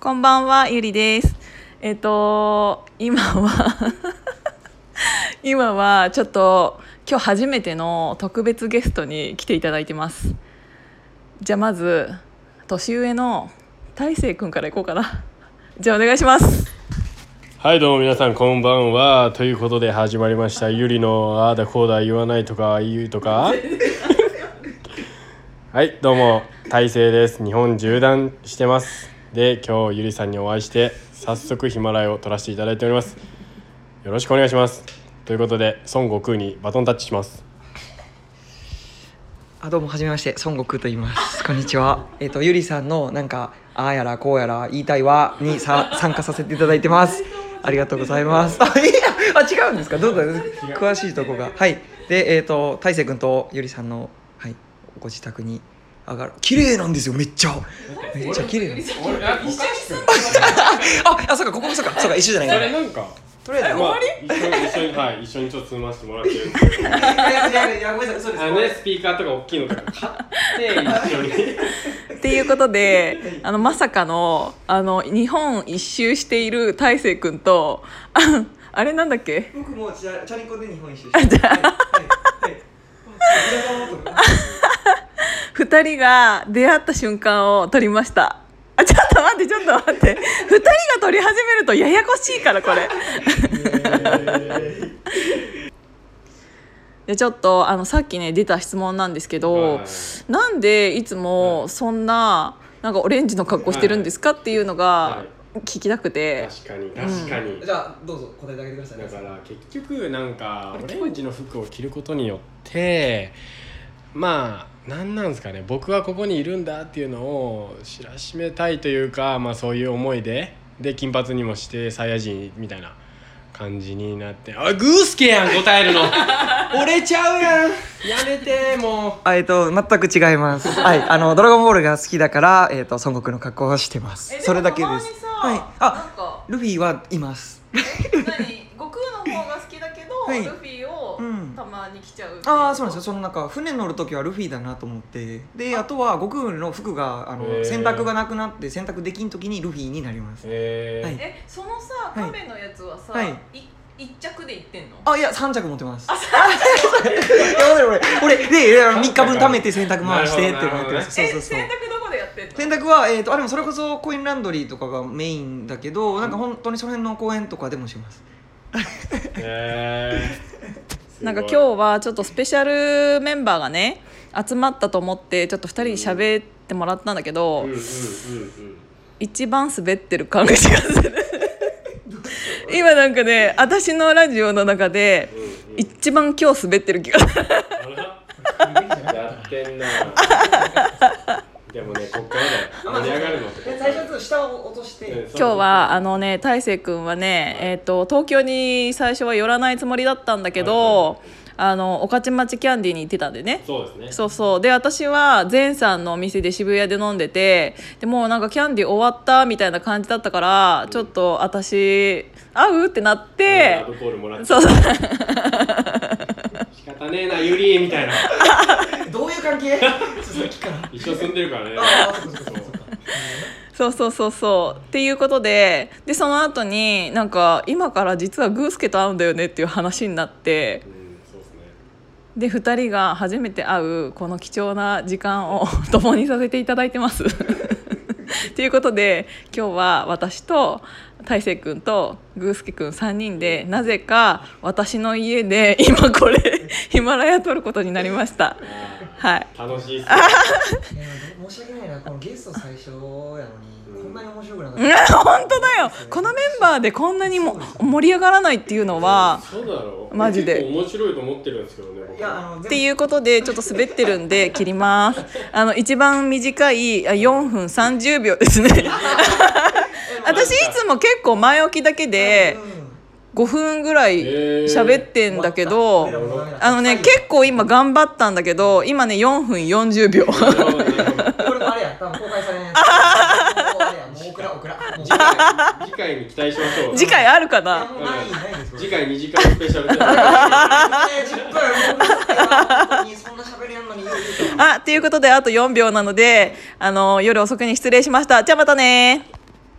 こんばんは、ゆりです。えっ、と、今は、今はちょっと今日初めての特別ゲストに来ていただいてます。じゃあまず、年上の大成くんからいこうかな。じゃあお願いします。はいどうも皆さんこんばんはということで始まりましたゆりのああだこうだ言わないとか言うとか はいどうも大成です日本縦断してますで今日ゆりさんにお会いして早速ヒマラヤを撮らせていただいております。よろしくお願いします。ということで孫悟空にバトンタッチします。あどうもはじめまして。孫悟空と言います。こんにちは。えっ、とゆりさんのなんかああやらこうやら言いたいわにさ参加させていただいてます。ありがとうございます。あいやあ違うんですか？どうぞ。詳しいとこが。はい。でえっ、と大成君とゆりさんのはいご自宅に上がる。綺麗なんですよめっちゃ。めっちゃ綺麗な。んですああそうかここもそうか。そうか一緒じゃないそれなんか。とりあえずまあ一緒に一緒にはい一緒にちょっと積ませてもらって。るんですけどいやいやいやごめんなさいそうですあのねスピーカーとか大きいのとか買って一緒に。っていうことで、あのまさかのあの日本一周している大成くんと、ああれなんだっけ？僕もチャチャリンコで日本一周してはいはいはい二人が出会った瞬間を撮りました。あちょっと待ってちょっと待って。二人が撮り始めるとややこしいからこれ。でちょっとあのさっきね出た質問なんですけど、はい。なんでいつもそんななんかオレンジの格好してるんですかっていうのがは聞きたくて、確かに確かに、じゃあどうぞ答えてあげてください。だから結局なんかオレンジの服を着ることによってまあ何なんですかね。僕はここにいるんだっていうのを知らしめたいというか、まあ、そういう思いでで金髪にもしてサイヤ人みたいな感じになってあグースケやん答えるの。折れちゃうやん。やめてもあえっと全く違います。はいあのドラゴンボールが好きだからえっと孫悟空の格好をしてます。それだけです。はい。あか。ルフィはいます。何？悟空の方が好きだけど、はい。ルフィをうん。たまに着ちゃうああそうなんですよ。そのなんか船乗る時はルフィだなと思って。であ。とは悟空の服があのへー。洗濯がなくなって洗濯できん時にルフィになります。えー。はい。えそのさはい。亀のやつはさ、はい。い一着でいってんの？あいや3着持ってます。あ いや俺俺俺で3日分貯めて洗濯回してって思ってます。そうそうそう。え洗濯どこでやってんの？洗濯は、えー、とあでもそれこそコインランドリーとかがメインだけどなんか本当にその辺の公園とかでもします。えーなんか今日はちょっとスペシャルメンバーがね集まったと思ってちょっと2人に喋ってもらったんだけど、一番滑ってる感じがする。今なんかね私のラジオの中で一番今日滑ってる気がする。やってんなでもねこっからだよ盛り上がるの。最初下を落として。うん今日はあのね大成君はね、えー、と東京に最初は寄らないつもりだったんだけど、あの御徒町キャンディーに行ってたんでね。そうですね。そうそう。で私は前さんのお店で渋谷で飲んでてでもうなんかキャンディー終わったみたいな感じだったからちょっと私会うってなってアルコールもらって。そう。そ う仕方ねえなユリみたいな いう関係。さっきから一緒住んでるからね。そっかそっかそっか。そうそうそうそう。っていうことででその後になんか今から実はグースケと会うんだよねっていう話になってですね。で2人が初めて会うこの貴重な時間を 共にさせていただいてます。ということで今日は私と大成君とグースケ君3人でなぜか私の家で今これ ヒマラヤ撮ることになりました。はい。あー楽しいっす申し訳ないなこのゲスト最初やのにこんなに面白くなかっうん。本当だよ。このメンバーでこんなにも盛り上がらないっていうのはそうだろう。マジで。面白いと思ってるんですけどねいやあのっていうことでちょっと滑ってるんで切ります。あの一番短いあ4分30秒ですね。私いつも結構前置きだけで5分ぐらい喋ってんだけど、あのね結構今頑張ったんだけど今ね4分40秒。これもあれや多分公開されない次回次回に期待しましょう。次回あるかな？次回2時間スペシャルで。ね10分。本当にそんな喋りやんのに言うてたあということであと4秒なのであの夜遅くに失礼しました。じゃあまたね